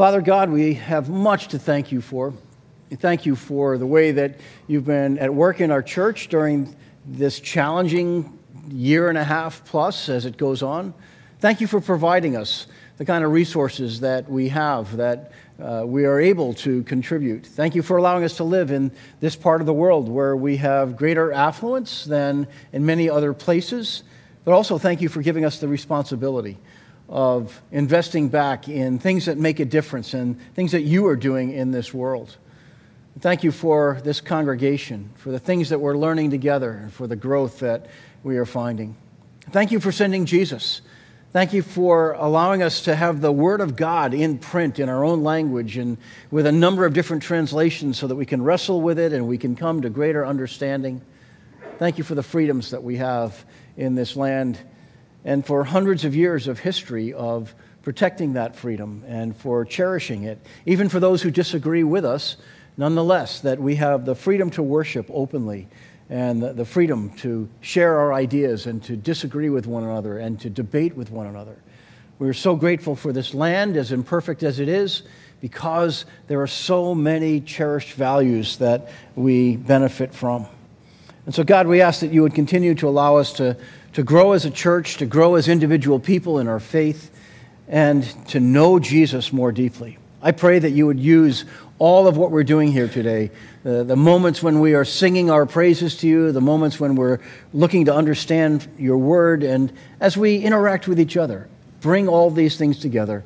Father God, we have much to thank you for. Thank you for the way that you've been at work in our church during this challenging year and a half plus as it goes on. Thank you for providing us the kind of resources that we have that uh, we are able to contribute. Thank you for allowing us to live in this part of the world where we have greater affluence than in many other places. But also, thank you for giving us the responsibility of investing back in things that make a difference and things that you are doing in this world. Thank you for this congregation, for the things that we're learning together, and for the growth that we are finding. Thank you for sending Jesus. Thank you for allowing us to have the Word of God in print in our own language and with a number of different translations so that we can wrestle with it and we can come to greater understanding. Thank you for the freedoms that we have in this land and for hundreds of years of history of protecting that freedom and for cherishing it, even for those who disagree with us, nonetheless, that we have the freedom to worship openly and the freedom to share our ideas and to disagree with one another and to debate with one another. We're so grateful for this land, as imperfect as it is, because there are so many cherished values that we benefit from. And so, God, we ask that you would continue to allow us to to grow as a church, to grow as individual people in our faith, and to know Jesus more deeply. I pray that you would use all of what we're doing here today the, the moments when we are singing our praises to you, the moments when we're looking to understand your word, and as we interact with each other. Bring all these things together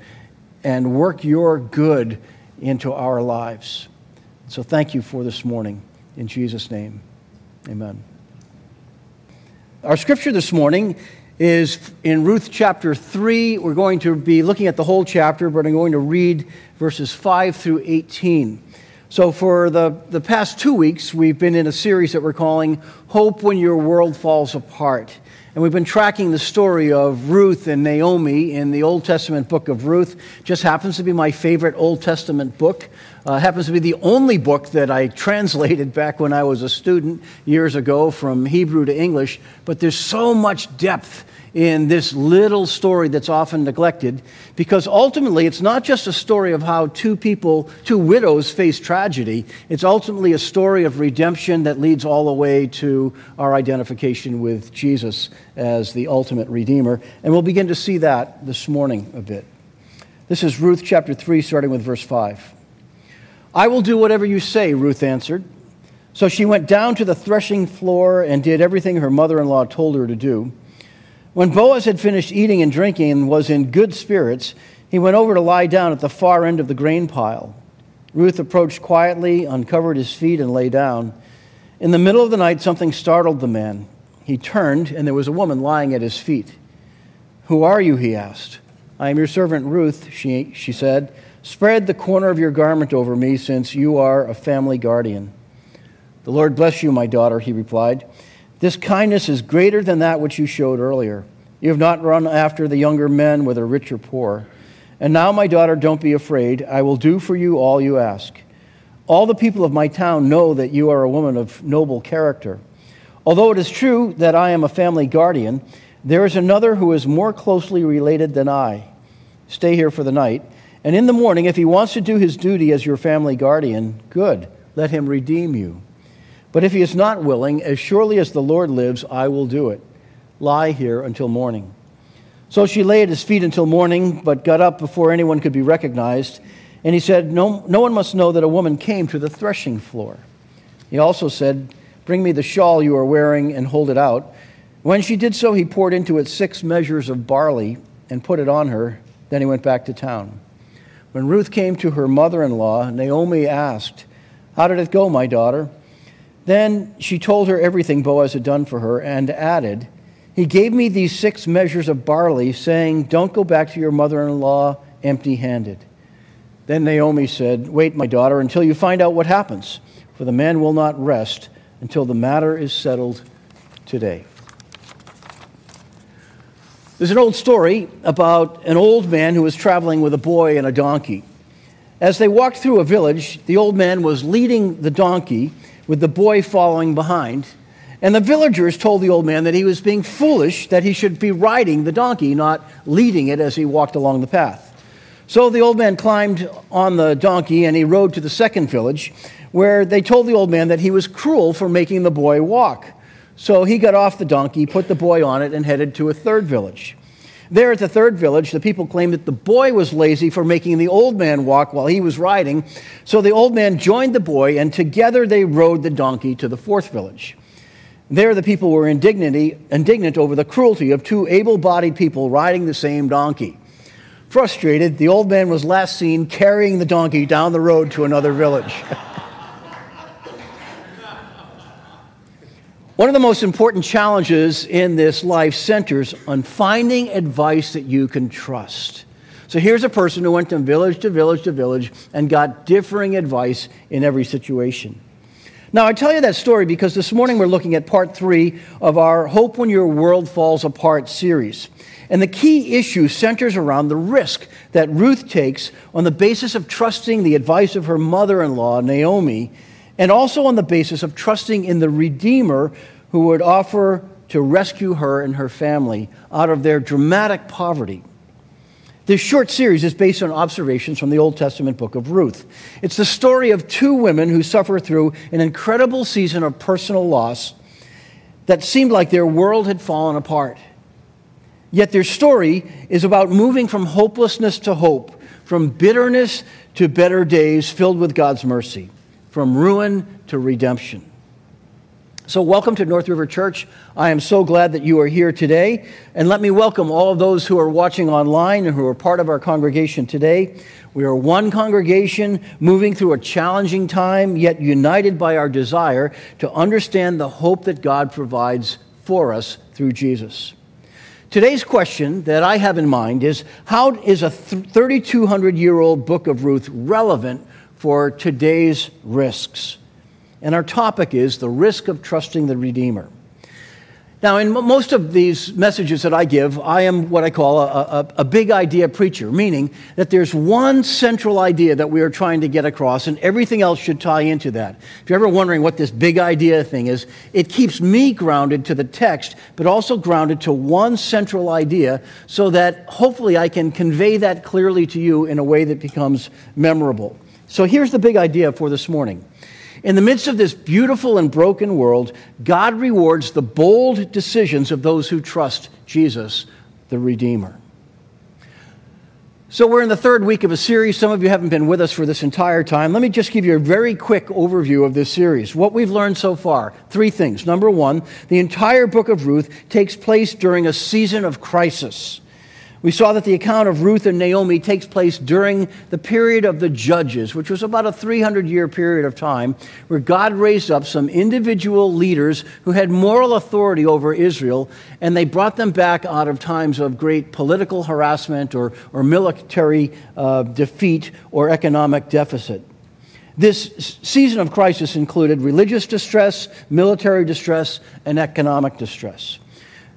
and work your good into our lives. So thank you for this morning. In Jesus' name, amen. Our scripture this morning is in Ruth chapter 3. We're going to be looking at the whole chapter, but I'm going to read verses 5 through 18. So, for the, the past two weeks, we've been in a series that we're calling Hope When Your World Falls Apart. And we've been tracking the story of Ruth and Naomi in the Old Testament book of Ruth. Just happens to be my favorite Old Testament book. Uh, happens to be the only book that I translated back when I was a student years ago from Hebrew to English. But there's so much depth in this little story that's often neglected because ultimately it's not just a story of how two people, two widows face tragedy. It's ultimately a story of redemption that leads all the way to our identification with Jesus as the ultimate Redeemer. And we'll begin to see that this morning a bit. This is Ruth chapter 3, starting with verse 5. I will do whatever you say, Ruth answered. So she went down to the threshing floor and did everything her mother in law told her to do. When Boaz had finished eating and drinking and was in good spirits, he went over to lie down at the far end of the grain pile. Ruth approached quietly, uncovered his feet, and lay down. In the middle of the night, something startled the man. He turned, and there was a woman lying at his feet. Who are you? he asked. I am your servant Ruth, she, she said. Spread the corner of your garment over me, since you are a family guardian. The Lord bless you, my daughter, he replied. This kindness is greater than that which you showed earlier. You have not run after the younger men, whether rich or poor. And now, my daughter, don't be afraid. I will do for you all you ask. All the people of my town know that you are a woman of noble character. Although it is true that I am a family guardian, there is another who is more closely related than I. Stay here for the night. And in the morning, if he wants to do his duty as your family guardian, good, let him redeem you. But if he is not willing, as surely as the Lord lives, I will do it. Lie here until morning. So she lay at his feet until morning, but got up before anyone could be recognized. And he said, No, no one must know that a woman came to the threshing floor. He also said, Bring me the shawl you are wearing and hold it out. When she did so, he poured into it six measures of barley and put it on her. Then he went back to town. When Ruth came to her mother in law, Naomi asked, How did it go, my daughter? Then she told her everything Boaz had done for her and added, He gave me these six measures of barley, saying, Don't go back to your mother in law empty handed. Then Naomi said, Wait, my daughter, until you find out what happens, for the man will not rest until the matter is settled today. There's an old story about an old man who was traveling with a boy and a donkey. As they walked through a village, the old man was leading the donkey with the boy following behind. And the villagers told the old man that he was being foolish, that he should be riding the donkey, not leading it as he walked along the path. So the old man climbed on the donkey and he rode to the second village, where they told the old man that he was cruel for making the boy walk. So he got off the donkey, put the boy on it, and headed to a third village. There at the third village, the people claimed that the boy was lazy for making the old man walk while he was riding. So the old man joined the boy, and together they rode the donkey to the fourth village. There, the people were indignant over the cruelty of two able bodied people riding the same donkey. Frustrated, the old man was last seen carrying the donkey down the road to another village. One of the most important challenges in this life centers on finding advice that you can trust. So here's a person who went from village to village to village and got differing advice in every situation. Now, I tell you that story because this morning we're looking at part three of our Hope When Your World Falls Apart series. And the key issue centers around the risk that Ruth takes on the basis of trusting the advice of her mother in law, Naomi, and also on the basis of trusting in the Redeemer who would offer to rescue her and her family out of their dramatic poverty. This short series is based on observations from the Old Testament book of Ruth. It's the story of two women who suffer through an incredible season of personal loss that seemed like their world had fallen apart. Yet their story is about moving from hopelessness to hope, from bitterness to better days filled with God's mercy, from ruin to redemption. So, welcome to North River Church. I am so glad that you are here today. And let me welcome all of those who are watching online and who are part of our congregation today. We are one congregation moving through a challenging time, yet united by our desire to understand the hope that God provides for us through Jesus. Today's question that I have in mind is How is a 3,200 year old book of Ruth relevant for today's risks? And our topic is the risk of trusting the Redeemer. Now, in most of these messages that I give, I am what I call a, a, a, big idea preacher, meaning that there's one central idea that we are trying to get across, and everything else should tie into that. If you're ever wondering what this big idea thing is, it keeps me grounded to the text, but also grounded to one central idea so that hopefully I can convey that clearly to you in a way that becomes memorable. So here's the big idea for this morning. In the midst of this beautiful and broken world, God rewards the bold decisions of those who trust Jesus, the Redeemer. So, we're in the third week of a series. Some of you haven't been with us for this entire time. Let me just give you a very quick overview of this series. What we've learned so far three things. Number one, the entire book of Ruth takes place during a season of crisis. We saw that the account of Ruth and Naomi takes place during the period of the Judges, which was about a 300 year period of time, where God raised up some individual leaders who had moral authority over Israel, and they brought them back out of times of great political harassment or, or military uh, defeat or economic deficit. This season of crisis included religious distress, military distress, and economic distress.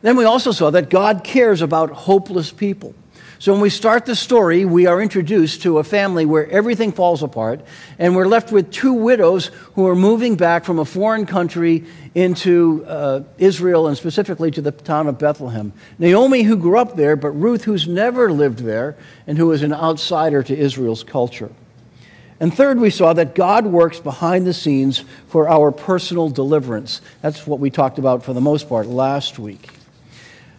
Then we also saw that God cares about hopeless people. So when we start the story, we are introduced to a family where everything falls apart, and we're left with two widows who are moving back from a foreign country into uh, Israel and specifically to the town of Bethlehem. Naomi, who grew up there, but Ruth, who's never lived there and who is an outsider to Israel's culture. And third, we saw that God works behind the scenes for our personal deliverance. That's what we talked about for the most part last week.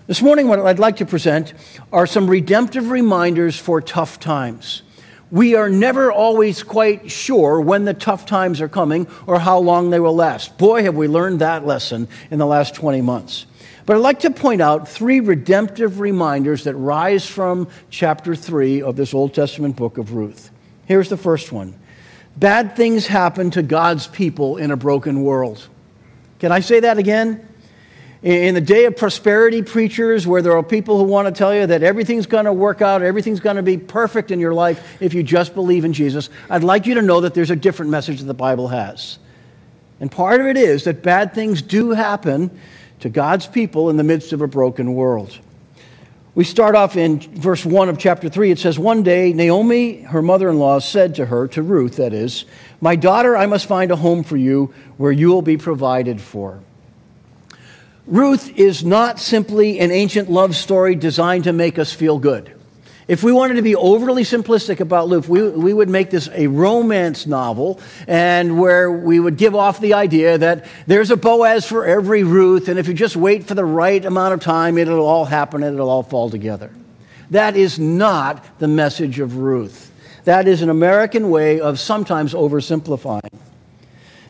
This morning, what I'd like to present are some redemptive reminders for tough times. We are never always quite sure when the tough times are coming or how long they will last. Boy, have we learned that lesson in the last 20 months. But I'd like to point out three redemptive reminders that rise from chapter 3 of this Old Testament book of Ruth. Here's the first one Bad things happen to God's people in a broken world. Can I say that again? In the day of prosperity preachers, where there are people who want to tell you that everything's going to work out, everything's going to be perfect in your life if you just believe in Jesus, I'd like you to know that there's a different message that the Bible has. And part of it is that bad things do happen to God's people in the midst of a broken world. We start off in verse 1 of chapter 3. It says, One day, Naomi, her mother in law, said to her, to Ruth, that is, My daughter, I must find a home for you where you will be provided for. Ruth is not simply an ancient love story designed to make us feel good. If we wanted to be overly simplistic about Luke, we, we would make this a romance novel and where we would give off the idea that there's a Boaz for every Ruth, and if you just wait for the right amount of time, it'll all happen and it'll all fall together. That is not the message of Ruth. That is an American way of sometimes oversimplifying.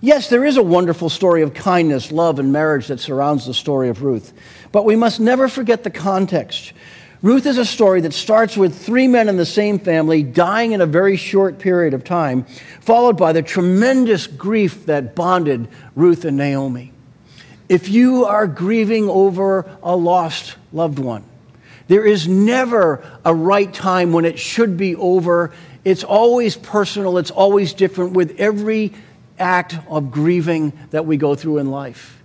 Yes, there is a wonderful story of kindness, love, and marriage that surrounds the story of Ruth, but we must never forget the context. Ruth is a story that starts with three men in the same family dying in a very short period of time, followed by the tremendous grief that bonded Ruth and Naomi. If you are grieving over a lost loved one, there is never a right time when it should be over. It's always personal, it's always different with every act of grieving that we go through in life.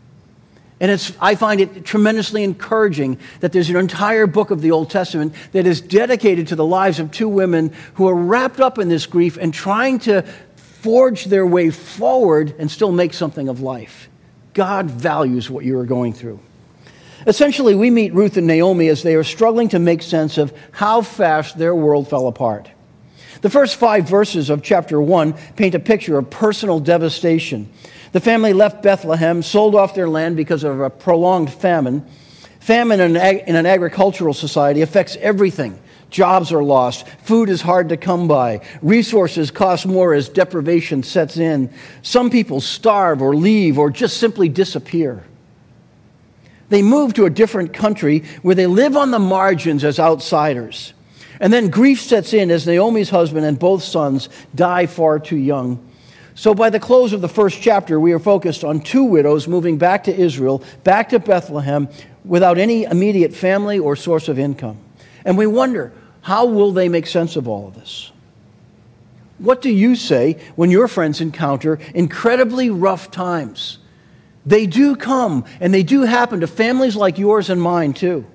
And it's, I find it tremendously encouraging that there's an entire book of the Old Testament that is dedicated to the lives of two women who are wrapped up in this grief and trying to forge their way forward and still make something of life. God values what you are going through. Essentially, we meet Ruth and Naomi as they are struggling to make sense of how fast their world fell apart. The first five verses of chapter 1 paint a picture of personal devastation the family left Bethlehem, sold off their land because of a prolonged famine. Famine in an agricultural society affects everything. Jobs are lost. Food is hard to come by. Resources cost more as deprivation sets in. Some people starve or leave or just simply disappear. They move to a different country where they live on the margins as outsiders. And then grief sets in as Naomi's husband and both sons die far too young. So, by the close of the first chapter, we are focused on two widows moving back to Israel, back to Bethlehem, without any immediate family or source of income. And we wonder, how will they make sense of all of this? What do you say when your friends encounter incredibly rough times? They do come, and they do happen to families like yours and mine, too.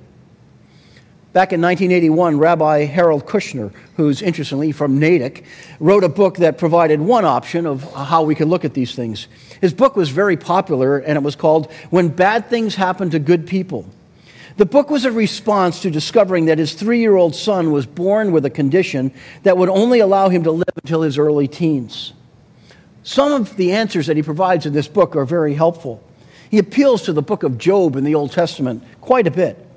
Back in 1981, Rabbi Harold Kushner, who's interestingly from Natick, wrote a book that provided one option of how we could look at these things. His book was very popular, and it was called When Bad Things Happen to Good People. The book was a response to discovering that his three year old son was born with a condition that would only allow him to live until his early teens. Some of the answers that he provides in this book are very helpful. He appeals to the book of Job in the Old Testament quite a bit.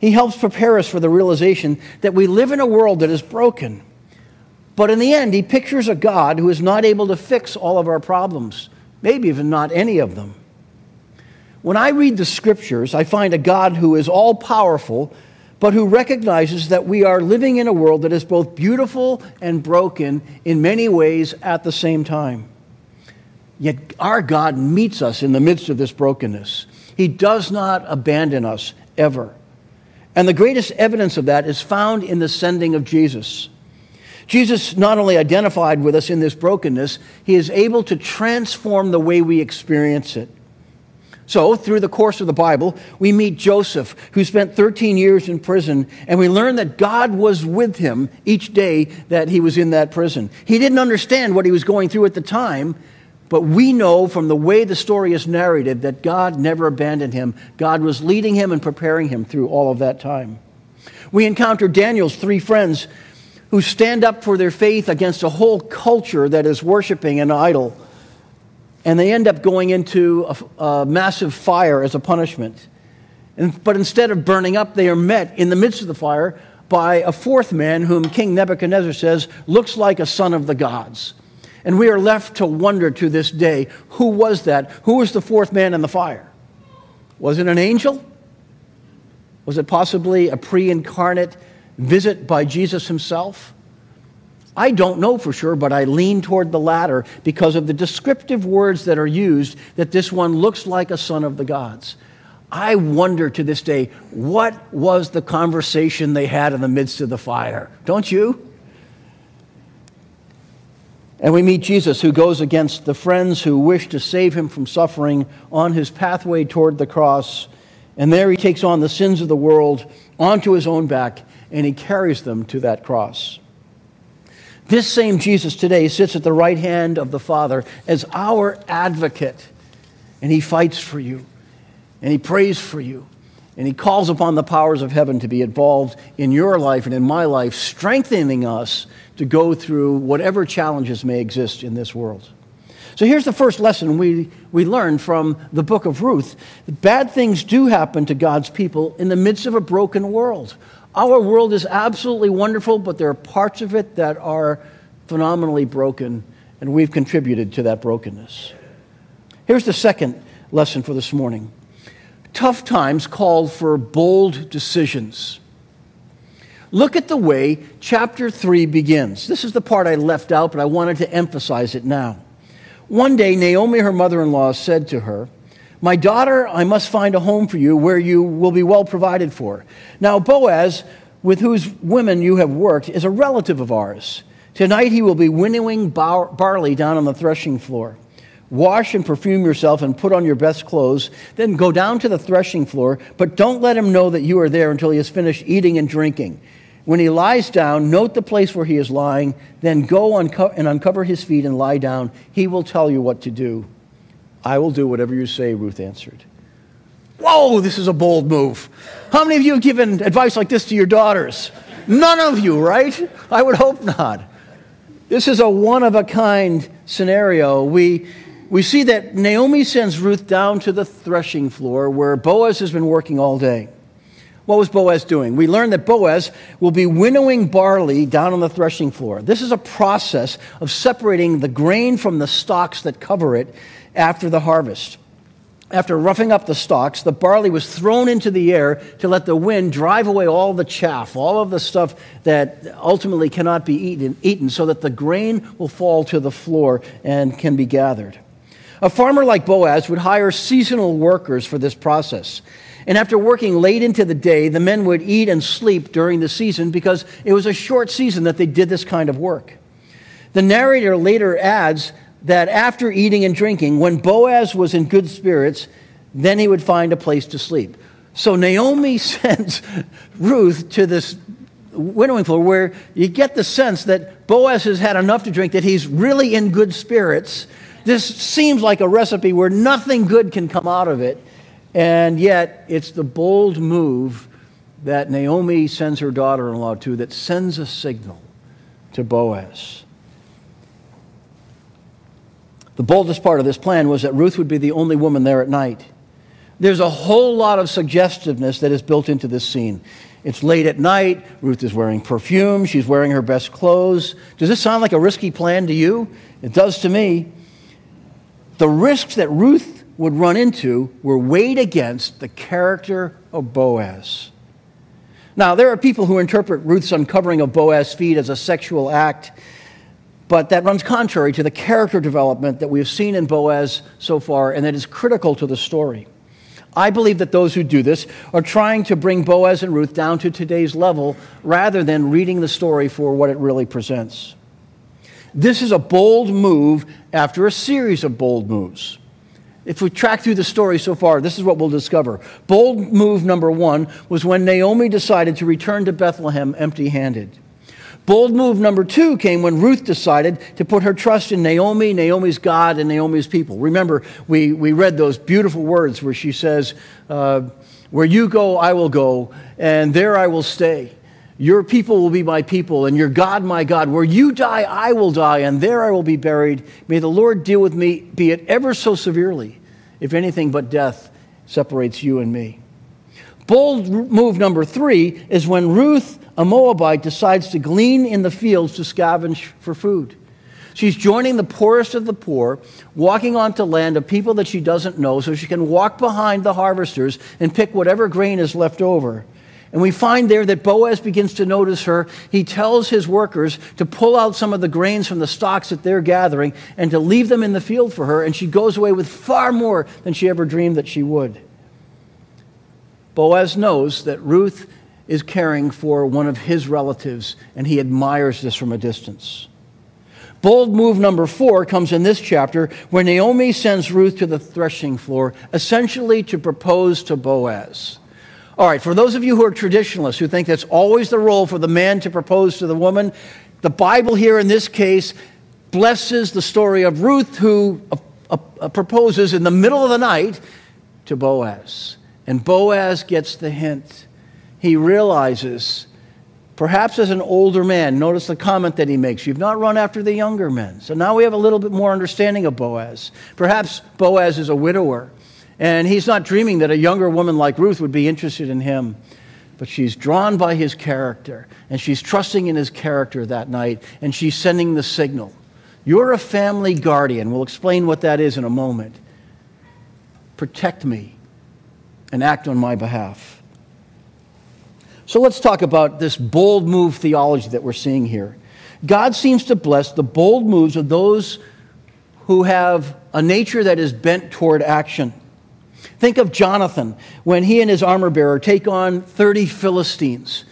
He helps prepare us for the realization that we live in a world that is broken. But in the end, he pictures a God who is not able to fix all of our problems, maybe even not any of them. When I read the scriptures, I find a God who is all powerful, but who recognizes that we are living in a world that is both beautiful and broken in many ways at the same time. Yet our God meets us in the midst of this brokenness. He does not abandon us ever. And the greatest evidence of that is found in the sending of Jesus. Jesus not only identified with us in this brokenness, he is able to transform the way we experience it. So, through the course of the Bible, we meet Joseph, who spent 13 years in prison, and we learn that God was with him each day that he was in that prison. He didn't understand what he was going through at the time, but we know from the way the story is narrated that God never abandoned him. God was leading him and preparing him through all of that time. We encounter Daniel's three friends who stand up for their faith against a whole culture that is worshiping an idol. And they end up going into a, a massive fire as a punishment. And, but instead of burning up, they are met in the midst of the fire by a fourth man whom King Nebuchadnezzar says looks like a son of the gods. And we are left to wonder to this day who was that? Who was the fourth man in the fire? Was it an angel? Was it possibly a pre incarnate visit by Jesus himself? I don't know for sure, but I lean toward the latter because of the descriptive words that are used that this one looks like a son of the gods. I wonder to this day what was the conversation they had in the midst of the fire? Don't you? And we meet Jesus, who goes against the friends who wish to save him from suffering on his pathway toward the cross. And there he takes on the sins of the world onto his own back, and he carries them to that cross. This same Jesus today sits at the right hand of the Father as our advocate, and he fights for you, and he prays for you, And He calls upon the powers of heaven to be involved in your life and in my life, strengthening us to go through whatever challenges may exist in this world. So here's the first lesson we, we learned from the book of Ruth. Bad things do happen to God's people in the midst of a broken world. Our world is absolutely wonderful, but there are parts of it that are phenomenally broken, and we've contributed to that brokenness. Here's the second lesson for this morning tough times called for bold decisions. Look at the way chapter 3 begins. This is the part I left out, but I wanted to emphasize it now. One day, Naomi, her mother in law, said to her, My daughter, I must find a home for you where you will be well provided for. Now, Boaz, with whose women you have worked, is a relative of ours. Tonight he will be winnowing bar- barley down on the threshing floor. Wash and perfume yourself and put on your best clothes. Then go down to the threshing floor, but don't let him know that you are there until he has finished eating and drinking. When he lies down, note the place where he is lying, then go unco- and uncover his feet and lie down. He will tell you what to do. I will do whatever you say, Ruth answered. Whoa, this is a bold move. How many of you have given advice like this to your daughters? None of you, right? I would hope not. This is a one of a kind scenario. We, we see that Naomi sends Ruth down to the threshing floor where Boaz has been working all day. What was Boaz doing? We learned that Boaz will be winnowing barley down on the threshing floor. This is a process of separating the grain from the stalks that cover it after the harvest. After roughing up the stalks, the barley was thrown into the air to let the wind drive away all the chaff, all of the stuff that ultimately cannot be eaten, eaten so that the grain will fall to the floor and can be gathered. A farmer like Boaz would hire seasonal workers for this process. And after working late into the day, the men would eat and sleep during the season because it was a short season that they did this kind of work. The narrator later adds that after eating and drinking, when Boaz was in good spirits, then he would find a place to sleep. So Naomi sends Ruth to this winnowing floor where you get the sense that Boaz has had enough to drink, that he's really in good spirits. This seems like a recipe where nothing good can come out of it. And yet, it's the bold move that Naomi sends her daughter in law to that sends a signal to Boaz. The boldest part of this plan was that Ruth would be the only woman there at night. There's a whole lot of suggestiveness that is built into this scene. It's late at night. Ruth is wearing perfume. She's wearing her best clothes. Does this sound like a risky plan to you? It does to me. The risks that Ruth would run into were weighed against the character of Boaz. Now, there are people who interpret Ruth's uncovering of Boaz's feet as a sexual act, but that runs contrary to the character development that we have seen in Boaz so far and that is critical to the story. I believe that those who do this are trying to bring Boaz and Ruth down to today's level rather than reading the story for what it really presents. This is a bold move after a series of bold moves. If we track through the story so far, this is what we'll discover. Bold move number one was when Naomi decided to return to Bethlehem empty handed. Bold move number two came when Ruth decided to put her trust in Naomi, Naomi's God, and Naomi's people. Remember, we, we read those beautiful words where she says, uh, Where you go, I will go, and there I will stay. Your people will be my people, and your God my God. Where you die, I will die, and there I will be buried. May the Lord deal with me, be it ever so severely, if anything but death separates you and me. Bold move number three is when Ruth, a Moabite, decides to glean in the fields to scavenge for food. She's joining the poorest of the poor, walking onto land of people that she doesn't know, so she can walk behind the harvesters and pick whatever grain is left over. And we find there that Boaz begins to notice her. He tells his workers to pull out some of the grains from the stalks that they're gathering and to leave them in the field for her. And she goes away with far more than she ever dreamed that she would. Boaz knows that Ruth is caring for one of his relatives, and he admires this from a distance. Bold move number four comes in this chapter where Naomi sends Ruth to the threshing floor, essentially to propose to Boaz. All right, for those of you who are traditionalists, who think that's always the role for the man to propose to the woman, the Bible here in this case blesses the story of Ruth, who uh, uh, proposes in the middle of the night to Boaz. And Boaz gets the hint. He realizes, perhaps as an older man, notice the comment that he makes you've not run after the younger men. So now we have a little bit more understanding of Boaz. Perhaps Boaz is a widower, and he's not dreaming that a younger woman like Ruth would be interested in him. But she's drawn by his character, and she's trusting in his character that night, and she's sending the signal. You're a family guardian. We'll explain what that is in a moment. Protect me and act on my behalf. So let's talk about this bold move theology that we're seeing here. God seems to bless the bold moves of those who have a nature that is bent toward action. Think of Jonathan when he and his armor bearer take on 30 Philistines.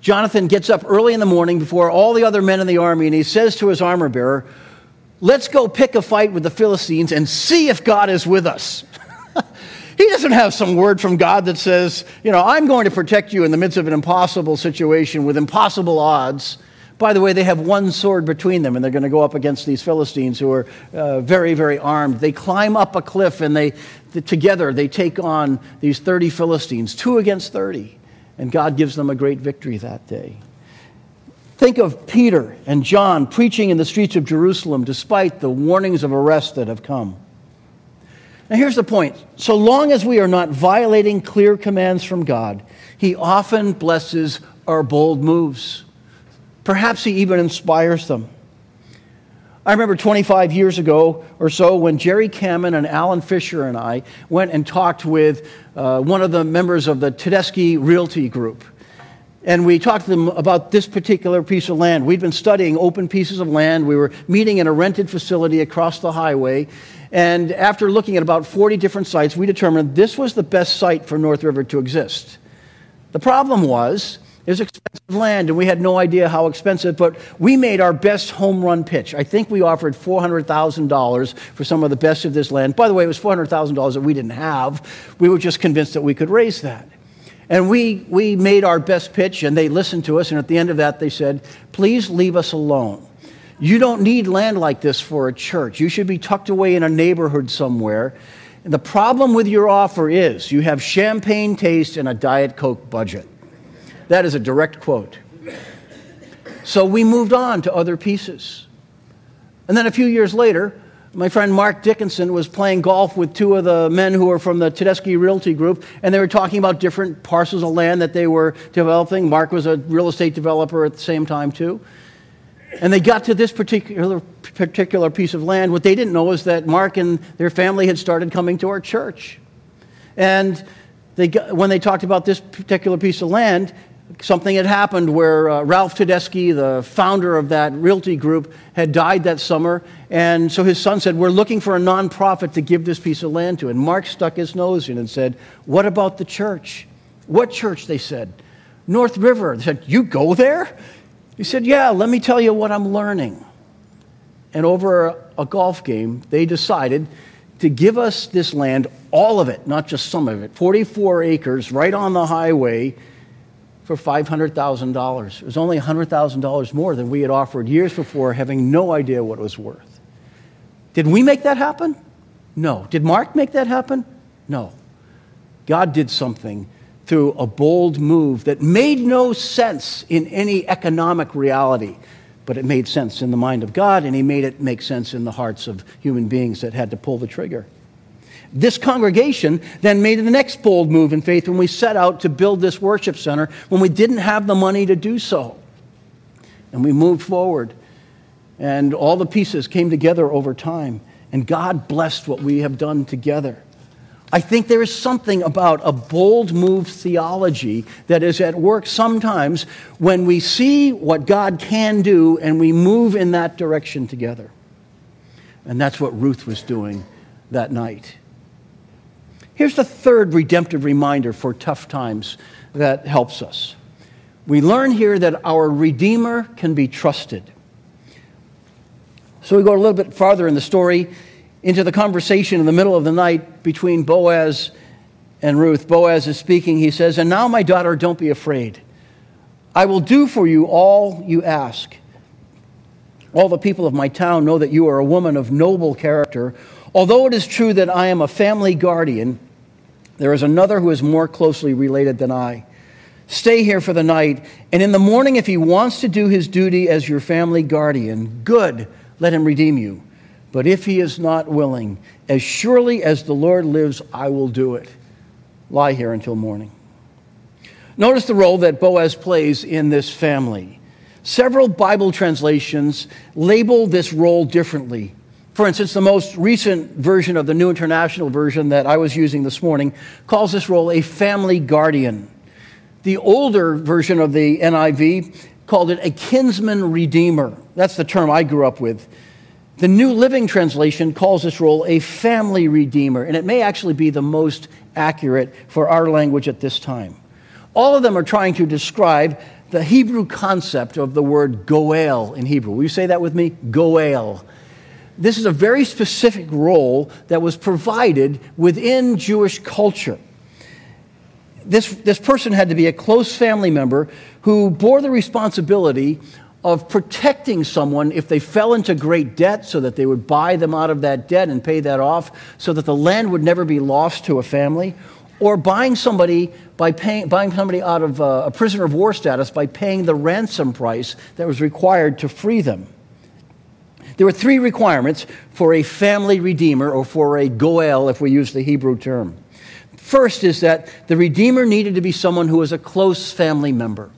Jonathan gets up early in the morning before all the other men in the army and he says to his armor bearer, Let's go pick a fight with the Philistines and see if God is with us. he doesn't have some word from God that says, You know, I'm going to protect you in the midst of an impossible situation with impossible odds. By the way, they have one sword between them, and they're going to go up against these Philistines who are uh, very, very armed. They climb up a cliff, and they, together they take on these 30 Philistines, two against 30. And God gives them a great victory that day. Think of Peter and John preaching in the streets of Jerusalem despite the warnings of arrest that have come. Now, here's the point so long as we are not violating clear commands from God, He often blesses our bold moves. Perhaps he even inspires them. I remember 25 years ago or so when Jerry Kamen and Alan Fisher and I went and talked with uh, one of the members of the Tedeschi Realty Group. And we talked to them about this particular piece of land. We'd been studying open pieces of land. We were meeting in a rented facility across the highway. And after looking at about 40 different sites, we determined this was the best site for North River to exist. The problem was it was expensive land, and we had no idea how expensive, but we made our best home run pitch. I think we offered $400,000 for some of the best of this land. By the way, it was $400,000 that we didn't have. We were just convinced that we could raise that. And we, we made our best pitch, and they listened to us, and at the end of that, they said, Please leave us alone. You don't need land like this for a church. You should be tucked away in a neighborhood somewhere. And the problem with your offer is you have champagne taste and a Diet Coke budget. That is a direct quote. So we moved on to other pieces. And then a few years later, my friend Mark Dickinson was playing golf with two of the men who were from the Tedeschi Realty Group, and they were talking about different parcels of land that they were developing. Mark was a real estate developer at the same time, too. And they got to this particular, particular piece of land. What they didn't know was that Mark and their family had started coming to our church. And they when they talked about this particular piece of land, something had happened where uh, Ralph Tedeschi, the founder of that realty group, had died that summer. And so his son said, We're looking for a nonprofit to give this piece of land to. And Mark stuck his nose in and said, What about the church? What church? They said. North River. They said, You go there? He said, Yeah, let me tell you what I'm learning. And over a, golf game, they decided to give us this land, all of it, not just some of it, 44 acres right on the highway for $500,000. It was only $100,000 more than we had offered years before, having no idea what it was worth. Did we make that happen? No. Did Mark make that happen? No. God did something through a bold move that made no sense in any economic reality, but it made sense in the mind of God, and He made it make sense in the hearts of human beings that had to pull the trigger. This congregation then made the next bold move in faith when we set out to build this worship center when we didn't have the money to do so. And we moved forward, and all the pieces came together over time, and God blessed what we have done together. I think there is something about a bold move theology that is at work sometimes when we see what God can do and we move in that direction together. And that's what Ruth was doing that night. Here's the third redemptive reminder for tough times that helps us. We learn here that our Redeemer can be trusted. So we go a little bit farther in the story into the conversation in the middle of the night between Boaz and Ruth. Boaz is speaking. He says, And now, my daughter, don't be afraid. I will do for you all you ask. All the people of my town know that you are a woman of noble character. Although it is true that I am a family guardian, There is another who is more closely related than I. Stay here for the night, and in the morning, if he wants to do his duty as your family guardian, good, let him redeem you. But if he is not willing, as surely as the Lord lives, I will do it. Lie here until morning. Notice the role that Boaz plays in this family. Several Bible translations label this role differently. For instance, the most recent version of the New International Version that I was using this morning calls this role a family guardian. The older version of the NIV called it a kinsman redeemer. That's the term I grew up with. The New Living Translation calls this role a family redeemer, and it may actually be the most accurate for our language at this time. All of them are trying to describe the Hebrew concept of the word goel in Hebrew. Will you say that with me? Goel. This is a very specific role that was provided within Jewish culture. This, this person had to be a close family member who bore the responsibility of protecting someone if they fell into great debt so that they would buy them out of that debt and pay that off so that the land would never be lost to a family or buying somebody by paying, buying somebody out of uh, a prisoner of war status by paying the ransom price that was required to free them. There were three requirements for a family redeemer or for a goel, if we use the Hebrew term. First is that the redeemer needed to be someone who was a close family member.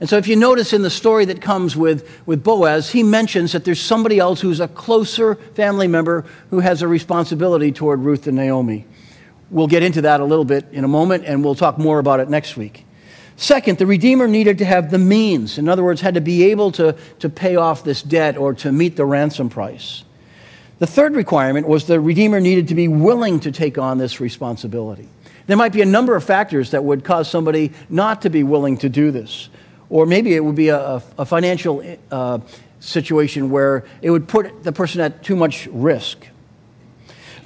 And so, if you notice in the story that comes with, with Boaz, he mentions that there's somebody else who's a closer family member who has a responsibility toward Ruth and Naomi. We'll get into that a little bit in a moment, and we'll talk more about it next week. Second, the Redeemer needed to have the means. In other words, had to be able to, to pay off this debt or to meet the ransom price. The third requirement was the Redeemer needed to be willing to take on this responsibility. There might be a number of factors that would cause somebody not to be willing to do this. Or maybe it would be a, a financial uh, situation where it would put the person at too much risk.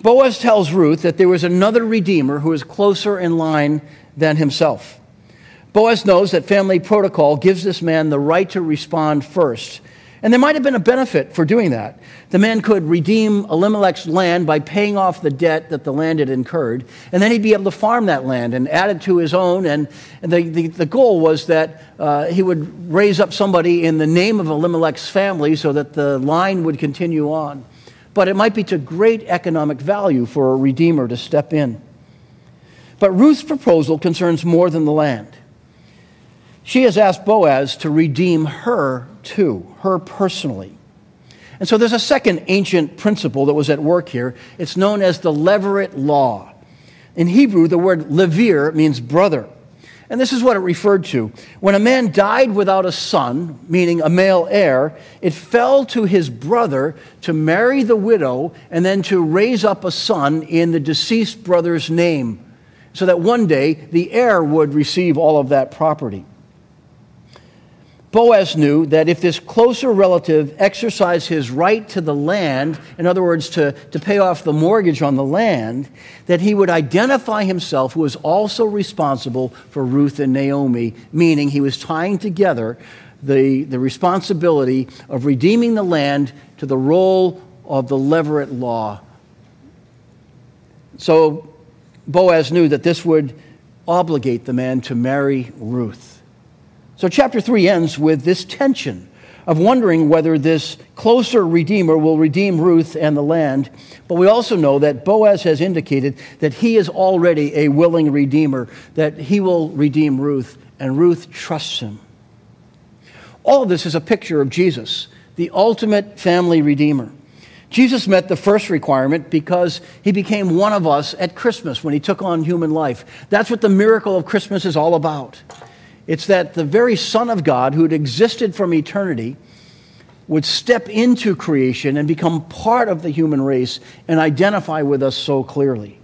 Boaz tells Ruth that there was another redeemer who is closer in line than himself. Boaz knows that family protocol gives this man the right to respond first. And there might have been a benefit for doing that. The man could redeem Elimelech's land by paying off the debt that the land had incurred, and then he'd be able to farm that land and add it to his own. And, and the, the, the, goal was that uh, he would raise up somebody in the name of Elimelech's family so that the line would continue on but it might be to great economic value for a redeemer to step in. But Ruth's proposal concerns more than the land. She has asked Boaz to redeem her too, her personally. And so there's a second ancient principle that was at work here. It's known as the Levirate Law. In Hebrew, the word levir means brother. And this is what it referred to. When a man died without a son, meaning a male heir, it fell to his brother to marry the widow and then to raise up a son in the deceased brother's name, so that one day the heir would receive all of that property. Boaz knew that if this closer relative exercised his right to the land, in other words, to, to pay off the mortgage on the land, that he would identify himself who was also responsible for Ruth and Naomi, meaning he was tying together the, the responsibility of redeeming the land to the role of the Levirate law. So Boaz knew that this would obligate the man to marry Ruth. So, chapter 3 ends with this tension of wondering whether this closer Redeemer will redeem Ruth and the land. But we also know that Boaz has indicated that he is already a willing Redeemer, that he will redeem Ruth, and Ruth trusts him. All of this is a picture of Jesus, the ultimate family Redeemer. Jesus met the first requirement because he became one of us at Christmas when he took on human life. That's what the miracle of Christmas is all about. It's that the very Son of God, who had existed from eternity, would step into creation and become part of the human race and identify with us so clearly.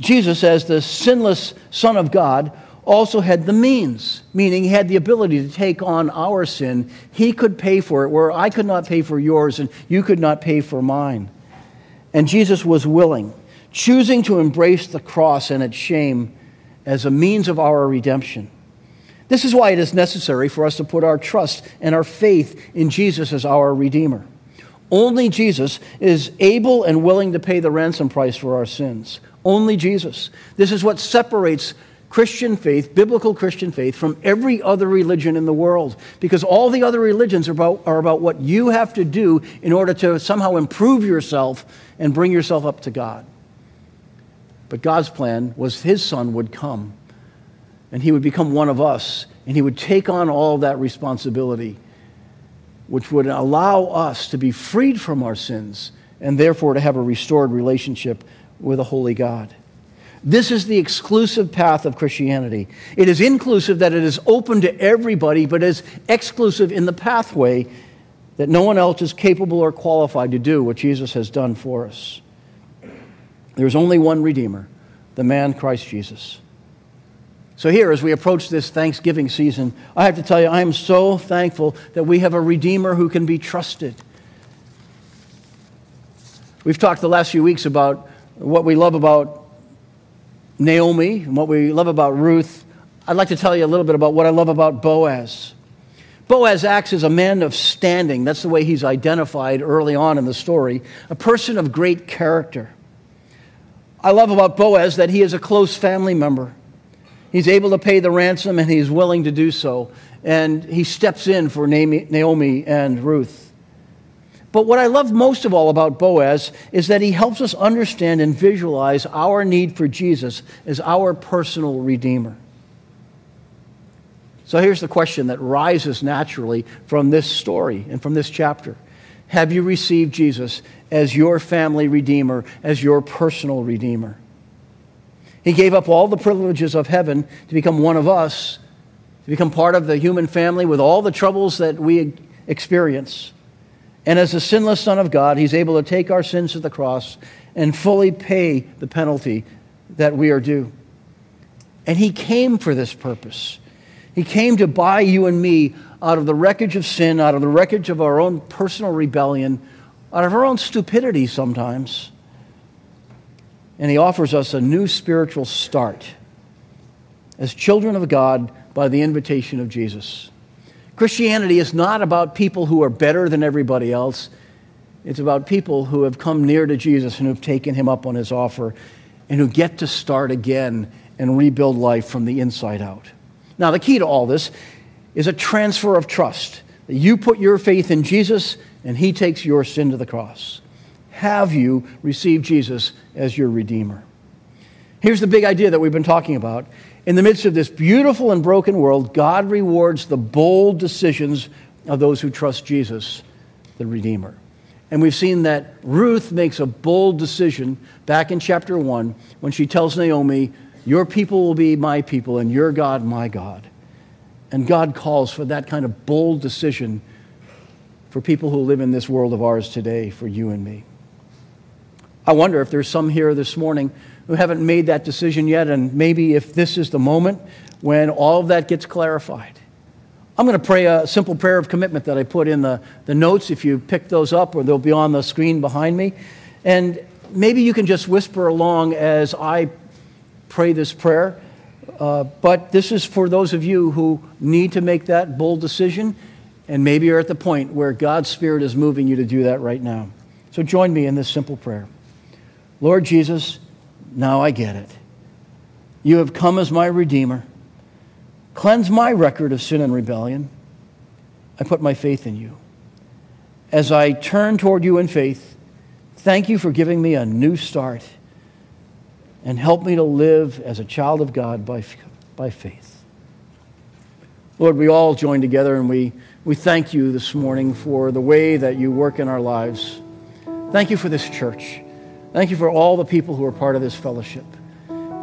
Jesus, as the sinless Son of God, also had the means, meaning he had the ability to take on our sin. He could pay for it, where I could not pay for yours and you could not pay for mine. And Jesus was willing, choosing to embrace the cross and its shame as a means of our redemption. This is why it is necessary for us to put our trust and our faith in Jesus as our Redeemer. Only Jesus is able and willing to pay the ransom price for our sins. only Jesus. This is what separates Christian faith, biblical Christian faith, from every other religion in the world. Because all the other religions are about, are about what you have to do in order to somehow improve yourself and bring yourself up to God. But God's plan was his son would come and he would become one of us and he would take on all that responsibility, which would allow us to be freed from our sins and therefore to have a restored relationship with a holy God. This is the exclusive path of Christianity. It is inclusive that it is open to everybody, but is exclusive in the pathway that no one else is capable or qualified to do what Jesus has done for us. There's only one Redeemer, the man Christ Jesus. So, here, as we approach this Thanksgiving season, I have to tell you, I am so thankful that we have a Redeemer who can be trusted. We've talked the last few weeks about what we love about Naomi and what we love about Ruth, I'd like to tell you a little bit about what I love about Boaz. Boaz acts as a man of standing. That's the way he's identified early on in the story, a person of great character. I love about Boaz that he is a close family member. He's able to pay the ransom and he's willing to do so. And he steps in for Naomi and Ruth. But what I love most of all about Boaz is that he helps us understand and visualize our need for Jesus as our personal Redeemer. So here's the question that rises naturally from this story and from this chapter Have you received Jesus as your family Redeemer, as your personal Redeemer? He gave up all the privileges of heaven to become one of us, to become part of the human family with all the troubles that we experience. And as the sinless Son of God, he's able to take our sins to the cross and fully pay the penalty that we are due. And he came for this purpose. He came to buy you and me out of the wreckage of sin, out of the wreckage of our own personal rebellion, out of our own stupidity sometimes. And he offers us a new spiritual start as children of God by the invitation of Jesus. Christianity is not about people who are better than everybody else. It's about people who have come near to Jesus and who have taken him up on his offer and who get to start again and rebuild life from the inside out. Now, the key to all this is a transfer of trust. You put your faith in Jesus and he takes your sin to the cross. Have you received Jesus as your Redeemer? Here's the big idea that we've been talking about in the midst of this beautiful and broken world, God rewards the bold decisions of those who trust Jesus, the Redeemer. And we've seen that Ruth makes a bold decision back in chapter 1 when she tells Naomi, Your people will be my people, and your God, my God. And God calls for that kind of bold decision for people who live in this world of ours today, for you and me. I wonder if there's some here this morning who haven't made that decision yet, and maybe if this is the moment when all of that gets clarified. I'm going to pray a simple prayer of commitment that I put in the, the notes if you pick those up, or they'll be on the screen behind me. And maybe you can just whisper along as I pray this prayer. Uh, but this is for those of you who need to make that bold decision, and maybe you're at the point where God's Spirit is moving you to do that right now. So join me in this simple prayer. Lord Jesus, now I get it. You have come as my Redeemer. Cleanse my record of sin and rebellion. I put my faith in you. As I turn toward you in faith, thank you for giving me a new start and help me to live as a child of God by, by faith. Lord, we all join together and we, we thank you this morning for the way that you work in our lives. Thank you for this church. Thank you for all the people who are part of this fellowship.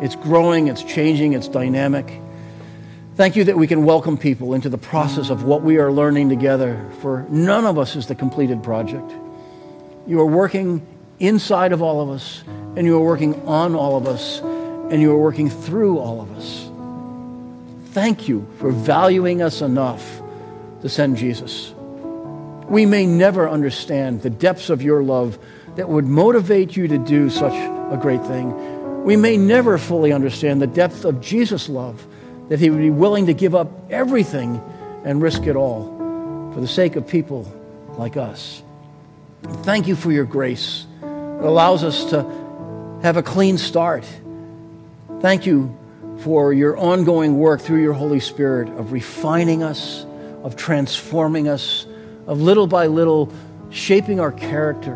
It's growing, it's changing, it's dynamic. Thank you that we can welcome people into the process of what we are learning together, for none of us is the completed project. You are working inside of all of us, and you are working on all of us, and you are working through all of us. Thank you for valuing us enough to send Jesus. We may never understand the depths of your love that would motivate you to do such a great thing. We may never fully understand the depth of Jesus' love, that he would be willing to give up everything and risk it all for the sake of people like us. Thank you for your grace. It allows us to have a clean start. Thank you for your ongoing work through your Holy Spirit of refining us, of transforming us, of little by little shaping our character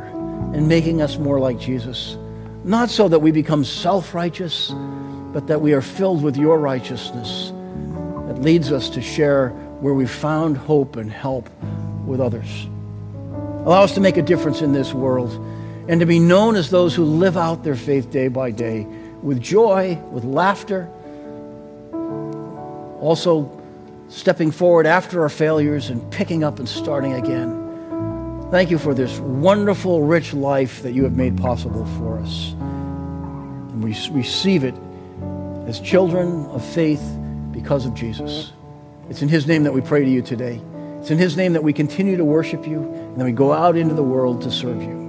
and making us more like Jesus. Not so that we become self righteous, but that we are filled with your righteousness that leads us to share where we found hope and help with others. Allow us to make a difference in this world and to be known as those who live out their faith day by day with joy, with laughter, also stepping forward after our failures and picking up and starting again. Thank you for this wonderful, rich life that you have made possible for us. And we receive it as children of faith because of Jesus. It's in His name that we pray to you today. It's in His name that we continue to worship you and then we go out into the world to serve you.